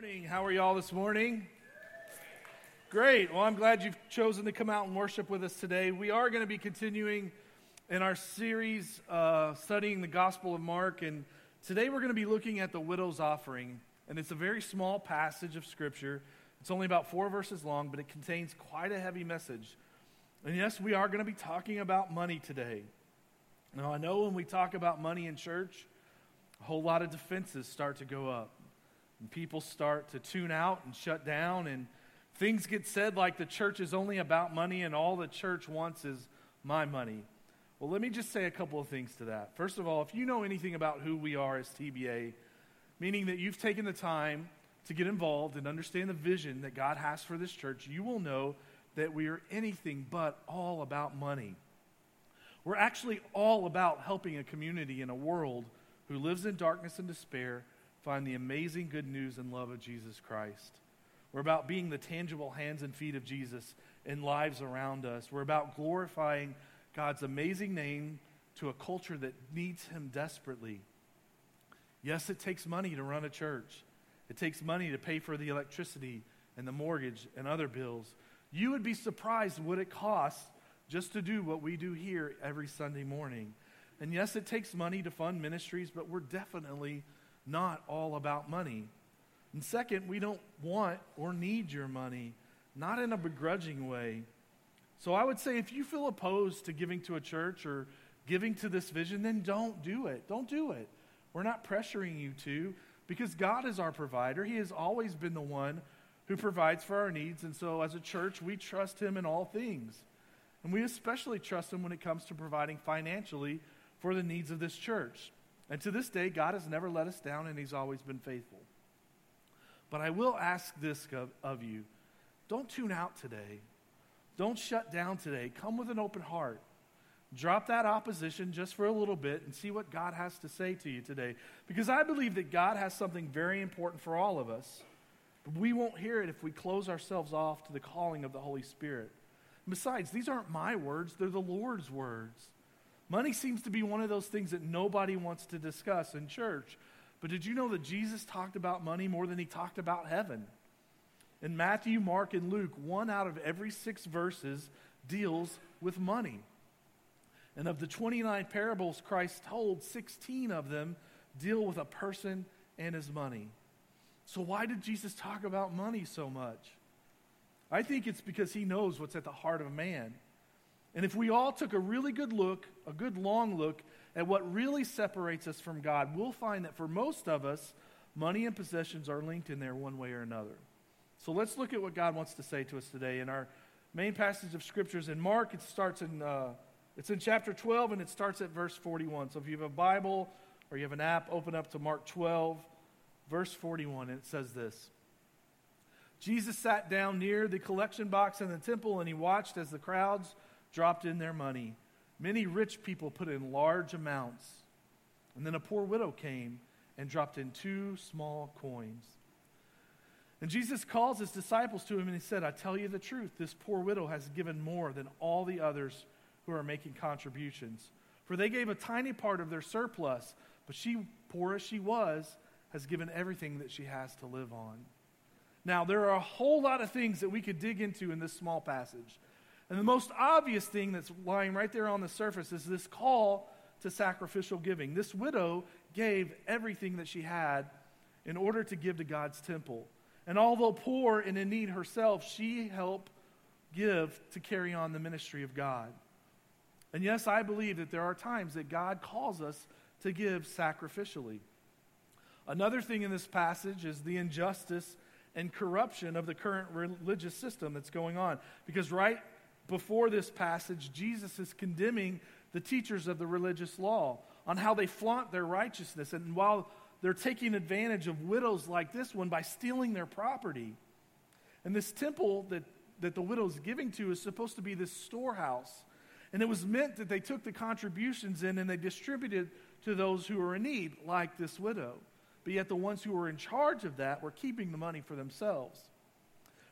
morning. How are y'all this morning? Great. Well, I'm glad you've chosen to come out and worship with us today. We are going to be continuing in our series uh, studying the Gospel of Mark, and today we're going to be looking at the widow's offering. And it's a very small passage of Scripture. It's only about four verses long, but it contains quite a heavy message. And yes, we are going to be talking about money today. Now, I know when we talk about money in church, a whole lot of defenses start to go up. And people start to tune out and shut down, and things get said like the church is only about money and all the church wants is my money. Well, let me just say a couple of things to that. First of all, if you know anything about who we are as TBA, meaning that you've taken the time to get involved and understand the vision that God has for this church, you will know that we are anything but all about money. We're actually all about helping a community in a world who lives in darkness and despair find the amazing good news and love of Jesus Christ. We're about being the tangible hands and feet of Jesus in lives around us. We're about glorifying God's amazing name to a culture that needs Him desperately. Yes, it takes money to run a church, it takes money to pay for the electricity and the mortgage and other bills. You would be surprised what it costs just to do what we do here every Sunday morning. And yes, it takes money to fund ministries, but we're definitely not all about money. And second, we don't want or need your money, not in a begrudging way. So I would say if you feel opposed to giving to a church or giving to this vision, then don't do it. Don't do it. We're not pressuring you to because God is our provider. He has always been the one who provides for our needs. And so as a church, we trust Him in all things. And we especially trust Him when it comes to providing financially for the needs of this church. And to this day, God has never let us down and He's always been faithful. But I will ask this of, of you don't tune out today. Don't shut down today. Come with an open heart. Drop that opposition just for a little bit and see what God has to say to you today. Because I believe that God has something very important for all of us. But we won't hear it if we close ourselves off to the calling of the Holy Spirit. Besides, these aren't my words, they're the Lord's words. Money seems to be one of those things that nobody wants to discuss in church. But did you know that Jesus talked about money more than he talked about heaven? In Matthew, Mark, and Luke, one out of every six verses deals with money. And of the 29 parables Christ told, 16 of them deal with a person and his money. So, why did Jesus talk about money so much? I think it's because he knows what's at the heart of man. And if we all took a really good look, a good long look, at what really separates us from God, we'll find that for most of us, money and possessions are linked in there one way or another. So let's look at what God wants to say to us today. In our main passage of scriptures in Mark, it starts in uh, it's in chapter 12 and it starts at verse 41. So if you have a Bible or you have an app, open up to Mark 12, verse 41, and it says this. Jesus sat down near the collection box in the temple and he watched as the crowds dropped in their money. Many rich people put in large amounts. And then a poor widow came and dropped in two small coins. And Jesus calls his disciples to him and he said, I tell you the truth, this poor widow has given more than all the others who are making contributions. For they gave a tiny part of their surplus, but she, poor as she was, has given everything that she has to live on. Now, there are a whole lot of things that we could dig into in this small passage. And the most obvious thing that's lying right there on the surface is this call to sacrificial giving. This widow gave everything that she had in order to give to God's temple. And although poor and in need herself, she helped give to carry on the ministry of God. And yes, I believe that there are times that God calls us to give sacrificially. Another thing in this passage is the injustice and corruption of the current religious system that's going on. Because right before this passage, Jesus is condemning the teachers of the religious law on how they flaunt their righteousness. And while they're taking advantage of widows like this one by stealing their property. And this temple that, that the widow's giving to is supposed to be this storehouse. And it was meant that they took the contributions in and they distributed to those who were in need, like this widow. But yet the ones who were in charge of that were keeping the money for themselves.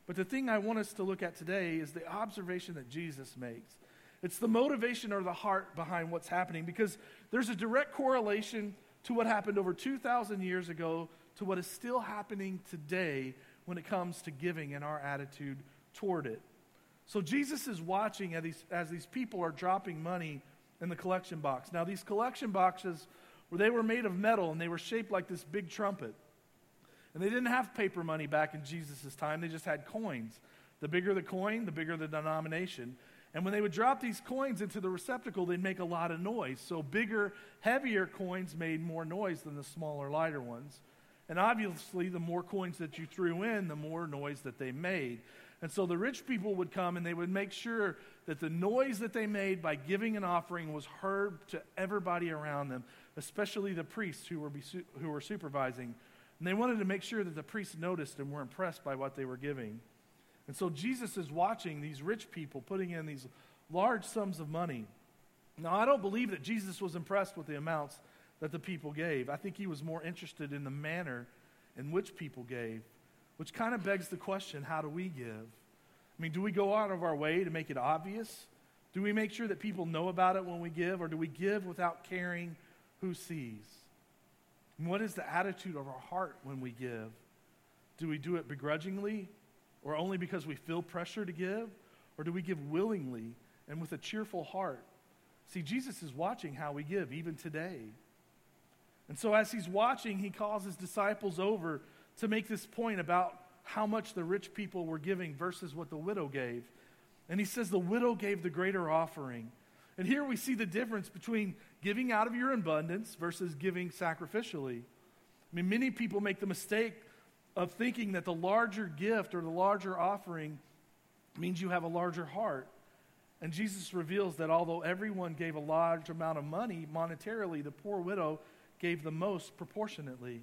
But the thing I want us to look at today is the observation that Jesus makes. It's the motivation or the heart behind what's happening because there's a direct correlation to what happened over 2,000 years ago to what is still happening today when it comes to giving and our attitude toward it. So Jesus is watching as these, as these people are dropping money in the collection box. Now, these collection boxes, they were made of metal and they were shaped like this big trumpet. And they didn't have paper money back in Jesus' time, they just had coins. The bigger the coin, the bigger the denomination. And when they would drop these coins into the receptacle, they'd make a lot of noise. So bigger, heavier coins made more noise than the smaller, lighter ones. And obviously, the more coins that you threw in, the more noise that they made. And so the rich people would come and they would make sure that the noise that they made by giving an offering was heard to everybody around them, especially the priests who were, who were supervising. And they wanted to make sure that the priests noticed and were impressed by what they were giving. And so Jesus is watching these rich people putting in these large sums of money. Now, I don't believe that Jesus was impressed with the amounts that the people gave. I think he was more interested in the manner in which people gave, which kind of begs the question how do we give? I mean, do we go out of our way to make it obvious? Do we make sure that people know about it when we give, or do we give without caring who sees? And what is the attitude of our heart when we give? Do we do it begrudgingly, or only because we feel pressure to give? Or do we give willingly and with a cheerful heart? See, Jesus is watching how we give, even today. And so, as he's watching, he calls his disciples over to make this point about how much the rich people were giving versus what the widow gave. And he says the widow gave the greater offering. And here we see the difference between giving out of your abundance versus giving sacrificially. I mean, many people make the mistake of thinking that the larger gift or the larger offering means you have a larger heart. And Jesus reveals that although everyone gave a large amount of money monetarily, the poor widow gave the most proportionately.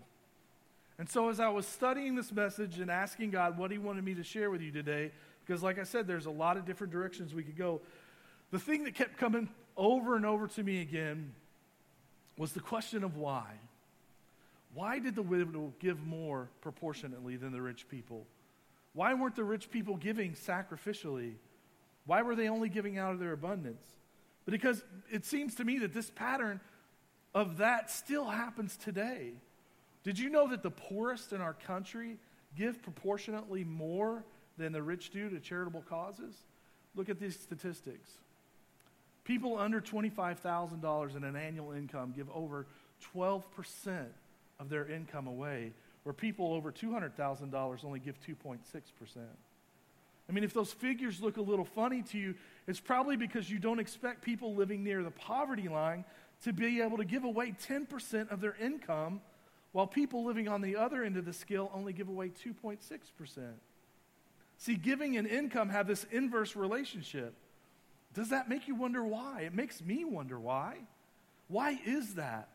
And so, as I was studying this message and asking God what He wanted me to share with you today, because, like I said, there's a lot of different directions we could go, the thing that kept coming over and over to me again was the question of why. Why did the widow give more proportionately than the rich people? Why weren't the rich people giving sacrificially? Why were they only giving out of their abundance? Because it seems to me that this pattern of that still happens today. Did you know that the poorest in our country give proportionately more than the rich do to charitable causes? Look at these statistics. People under $25,000 in an annual income give over 12% of their income away, where people over $200,000 only give 2.6%. I mean, if those figures look a little funny to you, it's probably because you don't expect people living near the poverty line to be able to give away 10% of their income, while people living on the other end of the scale only give away 2.6%. See, giving and income have this inverse relationship. Does that make you wonder why? It makes me wonder why. Why is that?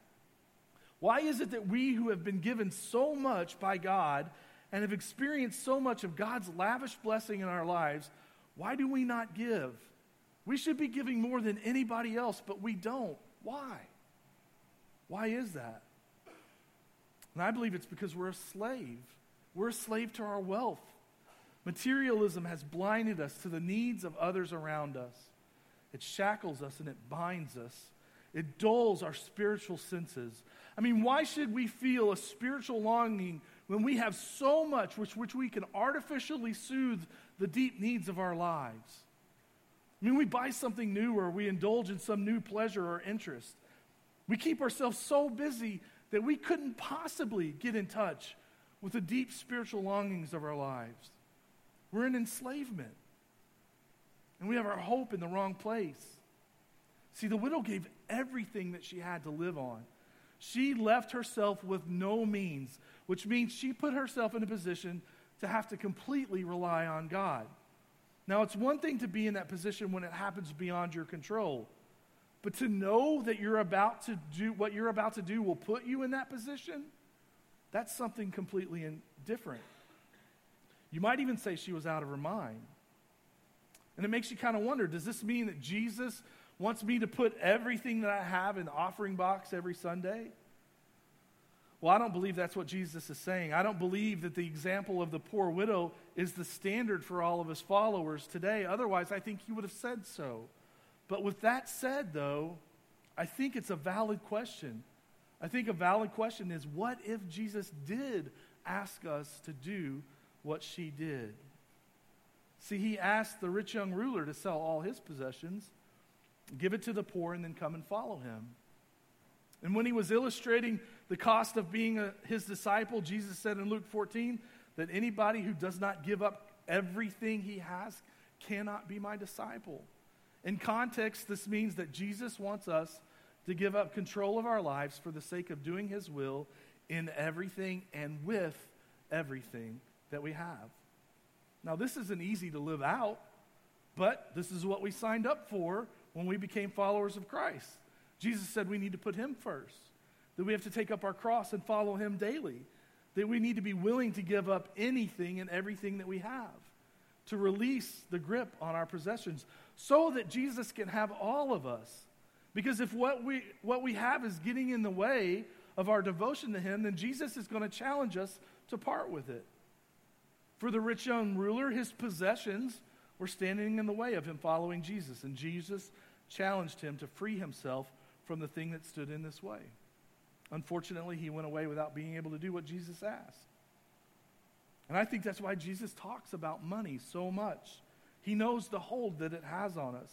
Why is it that we who have been given so much by God and have experienced so much of God's lavish blessing in our lives, why do we not give? We should be giving more than anybody else, but we don't. Why? Why is that? And I believe it's because we're a slave. We're a slave to our wealth. Materialism has blinded us to the needs of others around us. It shackles us and it binds us. It dulls our spiritual senses. I mean, why should we feel a spiritual longing when we have so much which, which we can artificially soothe the deep needs of our lives? I mean, we buy something new or we indulge in some new pleasure or interest. We keep ourselves so busy that we couldn't possibly get in touch with the deep spiritual longings of our lives. We're in enslavement. And we have our hope in the wrong place. See, the widow gave everything that she had to live on. She left herself with no means, which means she put herself in a position to have to completely rely on God. Now, it's one thing to be in that position when it happens beyond your control. But to know that you're about to do what you're about to do will put you in that position, that's something completely different. You might even say she was out of her mind. And it makes you kind of wonder does this mean that Jesus wants me to put everything that I have in the offering box every Sunday? Well, I don't believe that's what Jesus is saying. I don't believe that the example of the poor widow is the standard for all of his followers today. Otherwise, I think he would have said so. But with that said, though, I think it's a valid question. I think a valid question is what if Jesus did ask us to do what she did? See, he asked the rich young ruler to sell all his possessions, give it to the poor, and then come and follow him. And when he was illustrating the cost of being a, his disciple, Jesus said in Luke 14 that anybody who does not give up everything he has cannot be my disciple. In context, this means that Jesus wants us to give up control of our lives for the sake of doing his will in everything and with everything that we have. Now, this isn't easy to live out, but this is what we signed up for when we became followers of Christ. Jesus said we need to put him first, that we have to take up our cross and follow him daily, that we need to be willing to give up anything and everything that we have, to release the grip on our possessions, so that Jesus can have all of us. Because if what we, what we have is getting in the way of our devotion to him, then Jesus is going to challenge us to part with it. For the rich young ruler, his possessions were standing in the way of him following Jesus, and Jesus challenged him to free himself from the thing that stood in this way. Unfortunately, he went away without being able to do what Jesus asked. And I think that's why Jesus talks about money so much. He knows the hold that it has on us.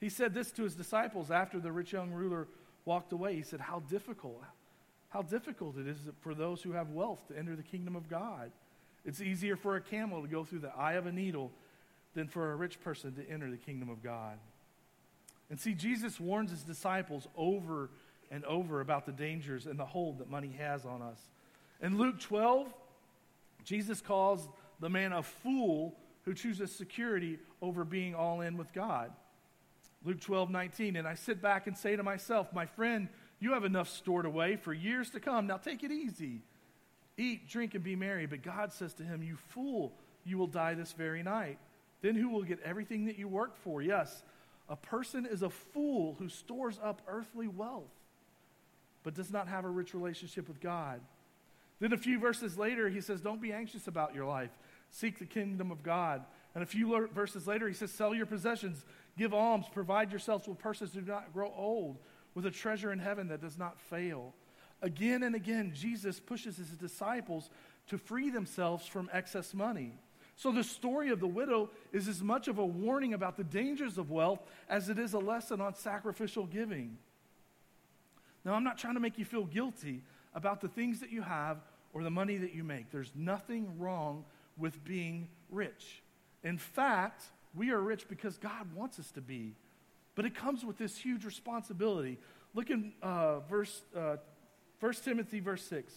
He said this to his disciples after the rich young ruler walked away. He said, How difficult, how difficult it is for those who have wealth to enter the kingdom of God. It's easier for a camel to go through the eye of a needle than for a rich person to enter the kingdom of God. And see, Jesus warns his disciples over and over about the dangers and the hold that money has on us. In Luke 12, Jesus calls the man a fool who chooses security over being all in with God. Luke 12, 19. And I sit back and say to myself, My friend, you have enough stored away for years to come. Now take it easy. Eat, drink, and be merry. But God says to him, You fool, you will die this very night. Then who will get everything that you worked for? Yes, a person is a fool who stores up earthly wealth, but does not have a rich relationship with God. Then a few verses later, he says, Don't be anxious about your life. Seek the kingdom of God. And a few verses later, he says, Sell your possessions, give alms, provide yourselves with purses do not grow old, with a treasure in heaven that does not fail. Again and again, Jesus pushes his disciples to free themselves from excess money. So the story of the widow is as much of a warning about the dangers of wealth as it is a lesson on sacrificial giving. Now, I'm not trying to make you feel guilty about the things that you have or the money that you make. There's nothing wrong with being rich. In fact, we are rich because God wants us to be. But it comes with this huge responsibility. Look in uh, verse uh, 1 Timothy, verse 6.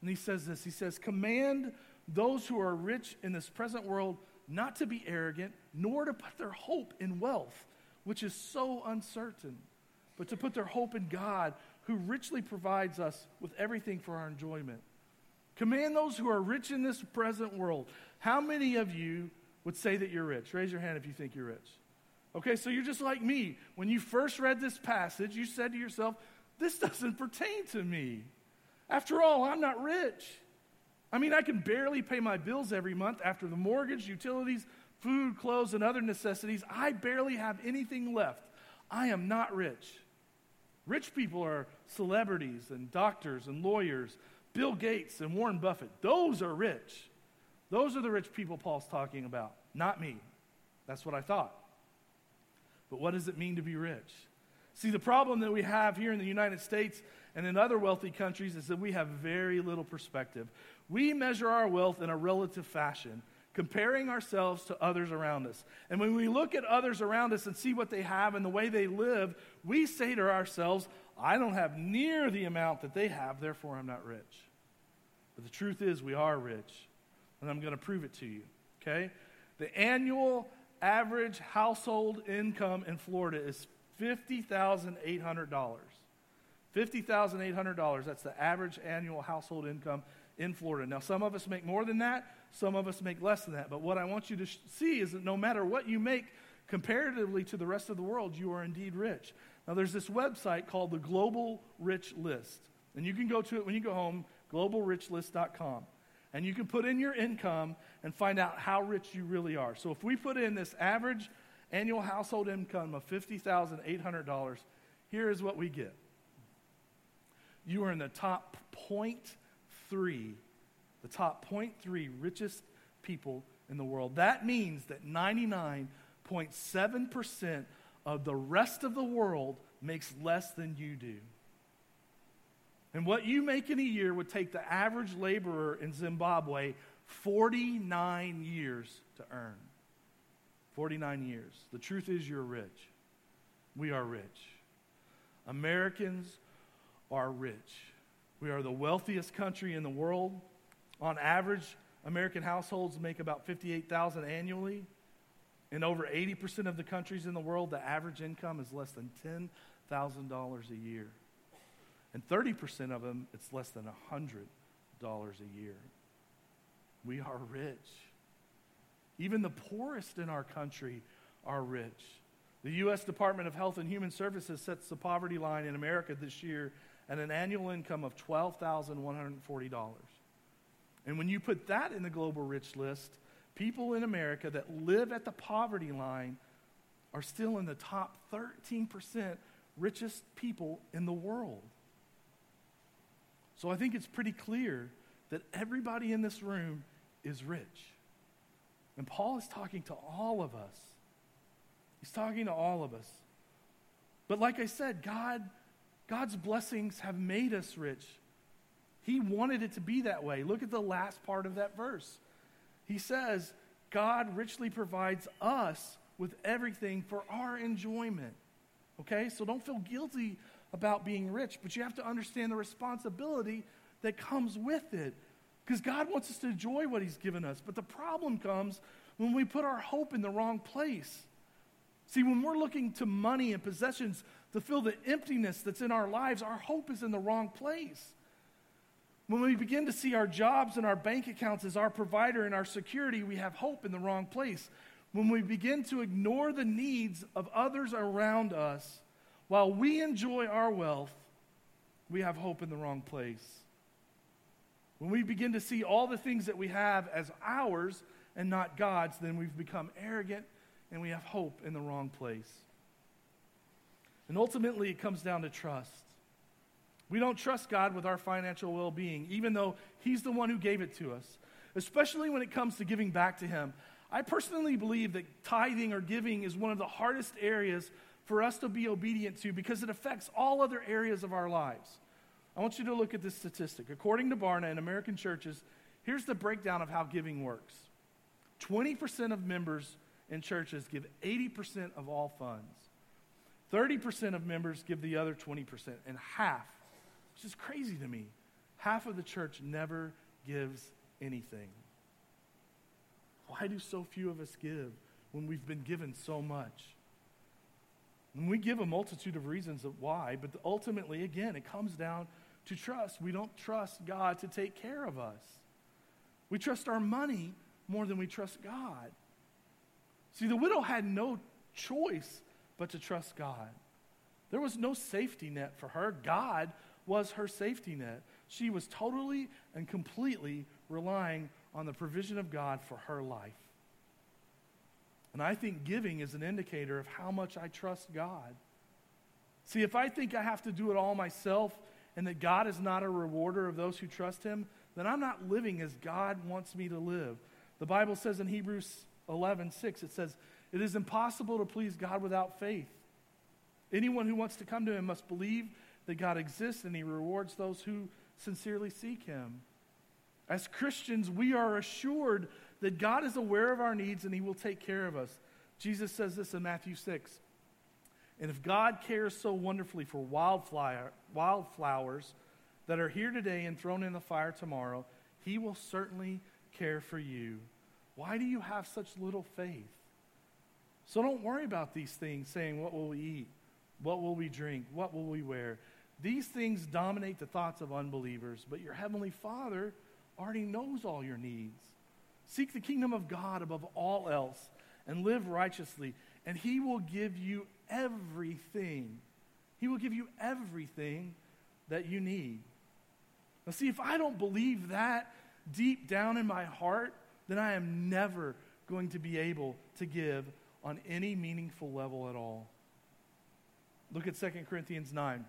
And he says this He says, Command those who are rich in this present world not to be arrogant, nor to put their hope in wealth, which is so uncertain, but to put their hope in God, who richly provides us with everything for our enjoyment. Command those who are rich in this present world. How many of you would say that you're rich? Raise your hand if you think you're rich. Okay, so you're just like me. When you first read this passage, you said to yourself, This doesn't pertain to me. After all, I'm not rich. I mean, I can barely pay my bills every month after the mortgage, utilities, food, clothes, and other necessities. I barely have anything left. I am not rich. Rich people are celebrities and doctors and lawyers, Bill Gates and Warren Buffett. Those are rich. Those are the rich people Paul's talking about, not me. That's what I thought. But what does it mean to be rich? See, the problem that we have here in the United States and in other wealthy countries is that we have very little perspective. We measure our wealth in a relative fashion, comparing ourselves to others around us. And when we look at others around us and see what they have and the way they live, we say to ourselves, I don't have near the amount that they have, therefore I'm not rich. But the truth is, we are rich. And I'm going to prove it to you. Okay? The annual average household income in Florida is $50,800. $50,800. That's the average annual household income in Florida. Now, some of us make more than that, some of us make less than that. But what I want you to sh- see is that no matter what you make comparatively to the rest of the world, you are indeed rich. Now, there's this website called the Global Rich List. And you can go to it when you go home, globalrichlist.com. And you can put in your income and find out how rich you really are. So if we put in this average annual household income of $50,800, here is what we get. you are in the top 0.3, the top 0.3 richest people in the world. That means that 99.7% of the rest of the world makes less than you do. And what you make in a year would take the average laborer in Zimbabwe 49 years to earn. 49 years. The truth is, you're rich. We are rich. Americans are rich. We are the wealthiest country in the world. On average, American households make about 58,000 annually. In over 80% of the countries in the world, the average income is less than $10,000 a year. And 30% of them, it's less than $100 a year. We are rich. Even the poorest in our country are rich. The U.S. Department of Health and Human Services sets the poverty line in America this year at an annual income of $12,140. And when you put that in the global rich list, people in America that live at the poverty line are still in the top 13% richest people in the world. So I think it's pretty clear that everybody in this room is rich. And Paul is talking to all of us. He's talking to all of us. But like I said, God, God's blessings have made us rich. He wanted it to be that way. Look at the last part of that verse. He says, God richly provides us with everything for our enjoyment. Okay? So don't feel guilty about being rich, but you have to understand the responsibility that comes with it. Because God wants us to enjoy what He's given us. But the problem comes when we put our hope in the wrong place. See, when we're looking to money and possessions to fill the emptiness that's in our lives, our hope is in the wrong place. When we begin to see our jobs and our bank accounts as our provider and our security, we have hope in the wrong place. When we begin to ignore the needs of others around us while we enjoy our wealth, we have hope in the wrong place. When we begin to see all the things that we have as ours and not God's, then we've become arrogant and we have hope in the wrong place. And ultimately, it comes down to trust. We don't trust God with our financial well being, even though He's the one who gave it to us, especially when it comes to giving back to Him. I personally believe that tithing or giving is one of the hardest areas for us to be obedient to because it affects all other areas of our lives. I want you to look at this statistic. According to Barna in American churches, here's the breakdown of how giving works 20% of members in churches give 80% of all funds, 30% of members give the other 20%, and half which is crazy to me. Half of the church never gives anything. Why do so few of us give when we've been given so much? And we give a multitude of reasons of why, but ultimately, again, it comes down to trust. We don't trust God to take care of us. We trust our money more than we trust God. See, the widow had no choice but to trust God. There was no safety net for her. God was her safety net. She was totally and completely relying on the provision of God for her life. And I think giving is an indicator of how much I trust God. See, if I think I have to do it all myself and that God is not a rewarder of those who trust Him, then I'm not living as God wants me to live. The Bible says in Hebrews 11 6, it says, It is impossible to please God without faith. Anyone who wants to come to Him must believe that God exists and He rewards those who sincerely seek Him. As Christians, we are assured that God is aware of our needs and He will take care of us. Jesus says this in Matthew 6. And if God cares so wonderfully for wildflower, wildflowers that are here today and thrown in the fire tomorrow, He will certainly care for you. Why do you have such little faith? So don't worry about these things, saying, What will we eat? What will we drink? What will we wear? These things dominate the thoughts of unbelievers, but your heavenly Father already knows all your needs. Seek the kingdom of God above all else and live righteously, and He will give you everything. He will give you everything that you need. Now, see, if I don't believe that deep down in my heart, then I am never going to be able to give on any meaningful level at all. Look at 2 Corinthians 9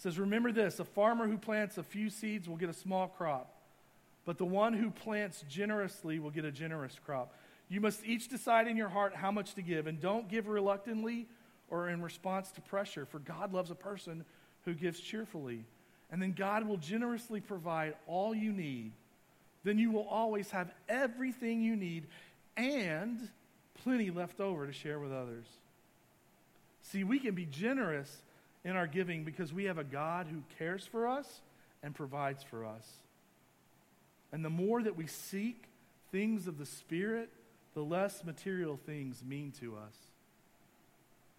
says, Remember this a farmer who plants a few seeds will get a small crop, but the one who plants generously will get a generous crop. You must each decide in your heart how much to give, and don't give reluctantly or in response to pressure, for God loves a person who gives cheerfully. And then God will generously provide all you need. Then you will always have everything you need and plenty left over to share with others. See, we can be generous in our giving because we have a God who cares for us and provides for us. And the more that we seek things of the Spirit, the less material things mean to us.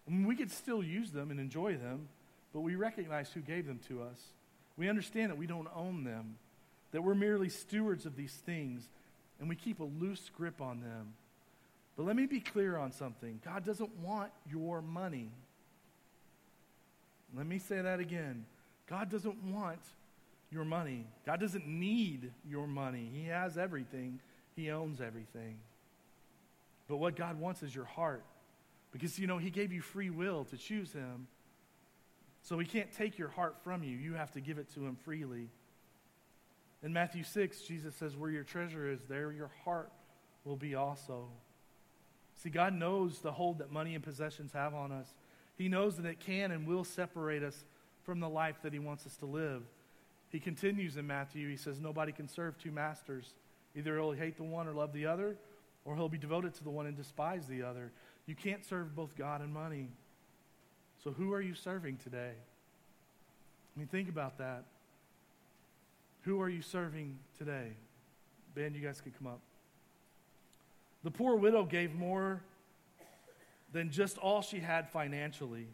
Mean, we could still use them and enjoy them, but we recognize who gave them to us. We understand that we don't own them, that we're merely stewards of these things, and we keep a loose grip on them. But let me be clear on something God doesn't want your money. Let me say that again. God doesn't want your money. God doesn't need your money. He has everything, He owns everything. But what God wants is your heart. Because, you know, He gave you free will to choose Him. So He can't take your heart from you. You have to give it to Him freely. In Matthew 6, Jesus says, Where your treasure is, there your heart will be also. See, God knows the hold that money and possessions have on us. He knows that it can and will separate us from the life that He wants us to live. He continues in Matthew, He says, Nobody can serve two masters. Either he'll hate the one or love the other, or he'll be devoted to the one and despise the other. You can't serve both God and money. So, who are you serving today? I mean, think about that. Who are you serving today? Ben, you guys can come up. The poor widow gave more than just all she had financially.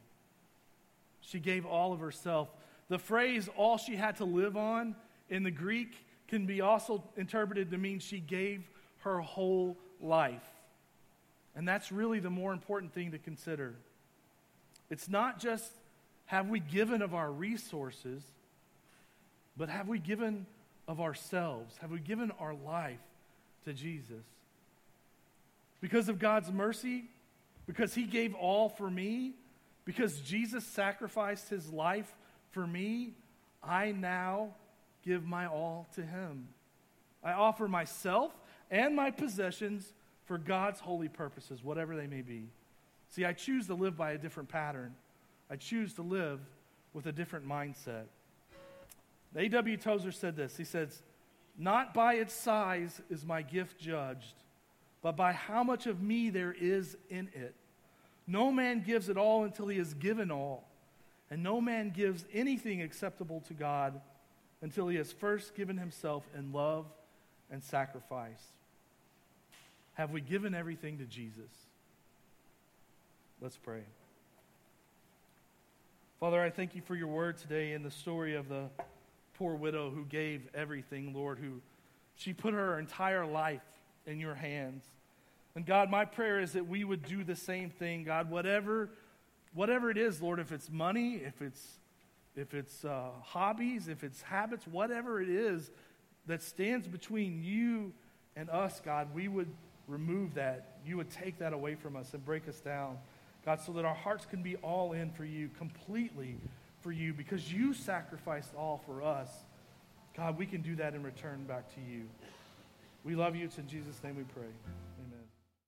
She gave all of herself. The phrase, all she had to live on, in the Greek can be also interpreted to mean she gave her whole life. And that's really the more important thing to consider. It's not just have we given of our resources, but have we given of ourselves? Have we given our life to Jesus? Because of God's mercy, because He gave all for me, because Jesus sacrificed His life for me, I now give my all to Him. I offer myself and my possessions for God's holy purposes, whatever they may be. See, I choose to live by a different pattern. I choose to live with a different mindset. A.W. Tozer said this. He says, Not by its size is my gift judged, but by how much of me there is in it. No man gives it all until he has given all, and no man gives anything acceptable to God until he has first given himself in love and sacrifice. Have we given everything to Jesus? Let's pray. Father, I thank you for your word today in the story of the poor widow who gave everything, Lord, who she put her entire life in your hands. And God, my prayer is that we would do the same thing, God, whatever whatever it is, Lord, if it's money, if it's if it's uh, hobbies, if it's habits, whatever it is that stands between you and us, God, we would remove that. You would take that away from us and break us down, God, so that our hearts can be all in for you, completely for you, because you sacrificed all for us. God, we can do that in return back to you. We love you. It's in Jesus' name we pray.